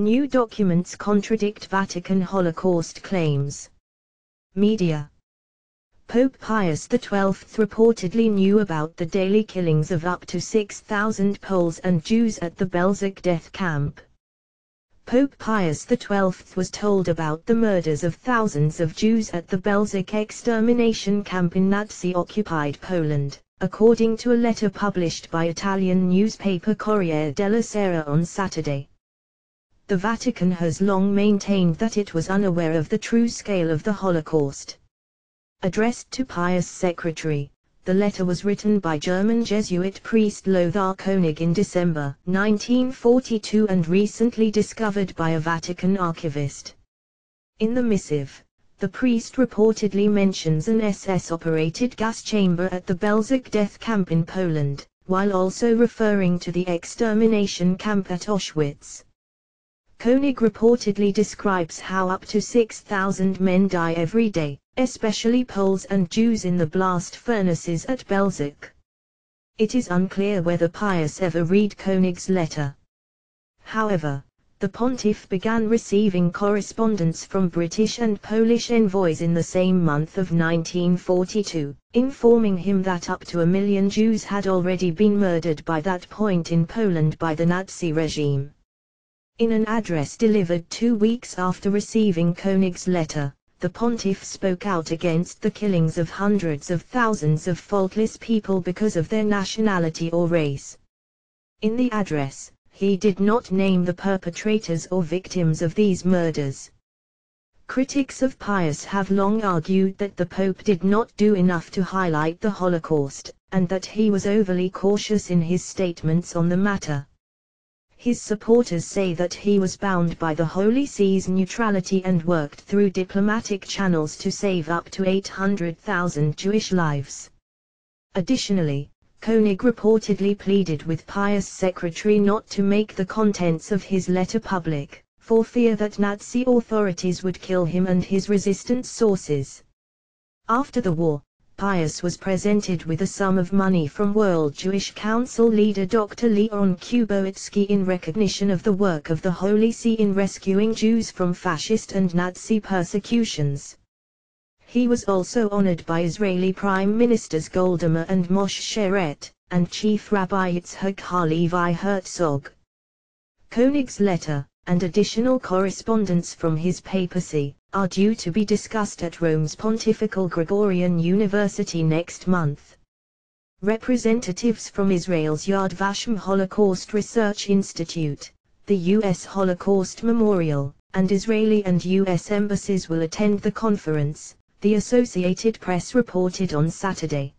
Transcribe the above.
New documents contradict Vatican Holocaust claims. Media Pope Pius XII reportedly knew about the daily killings of up to 6,000 Poles and Jews at the Belzec death camp. Pope Pius XII was told about the murders of thousands of Jews at the Belzec extermination camp in Nazi-occupied Poland, according to a letter published by Italian newspaper Corriere della Sera on Saturday. The Vatican has long maintained that it was unaware of the true scale of the Holocaust. Addressed to Pius Secretary, the letter was written by German Jesuit priest Lothar Koenig in December 1942 and recently discovered by a Vatican archivist. In the missive, the priest reportedly mentions an SS-operated gas chamber at the Belzec death camp in Poland, while also referring to the extermination camp at Auschwitz. Koenig reportedly describes how up to 6,000 men die every day, especially Poles and Jews in the blast furnaces at Belzec. It is unclear whether Pius ever read Koenig's letter. However, the pontiff began receiving correspondence from British and Polish envoys in the same month of 1942, informing him that up to a million Jews had already been murdered by that point in Poland by the Nazi regime. In an address delivered two weeks after receiving Koenig's letter, the pontiff spoke out against the killings of hundreds of thousands of faultless people because of their nationality or race. In the address, he did not name the perpetrators or victims of these murders. Critics of Pius have long argued that the Pope did not do enough to highlight the Holocaust, and that he was overly cautious in his statements on the matter. His supporters say that he was bound by the Holy See's neutrality and worked through diplomatic channels to save up to 800,000 Jewish lives. Additionally, Koenig reportedly pleaded with Pius' secretary not to make the contents of his letter public, for fear that Nazi authorities would kill him and his resistance sources. After the war, Pius was presented with a sum of money from World Jewish Council leader Dr. Leon Kubowitzki in recognition of the work of the Holy See in rescuing Jews from fascist and Nazi persecutions. He was also honored by Israeli Prime Ministers Golda Meir and Moshe Sharett, and Chief Rabbi Yitzhak Halevi Herzog. Koenig's letter, and additional correspondence from his papacy, are due to be discussed at Rome's Pontifical Gregorian University next month. Representatives from Israel's Yad Vashem Holocaust Research Institute, the U.S. Holocaust Memorial, and Israeli and U.S. embassies will attend the conference, the Associated Press reported on Saturday.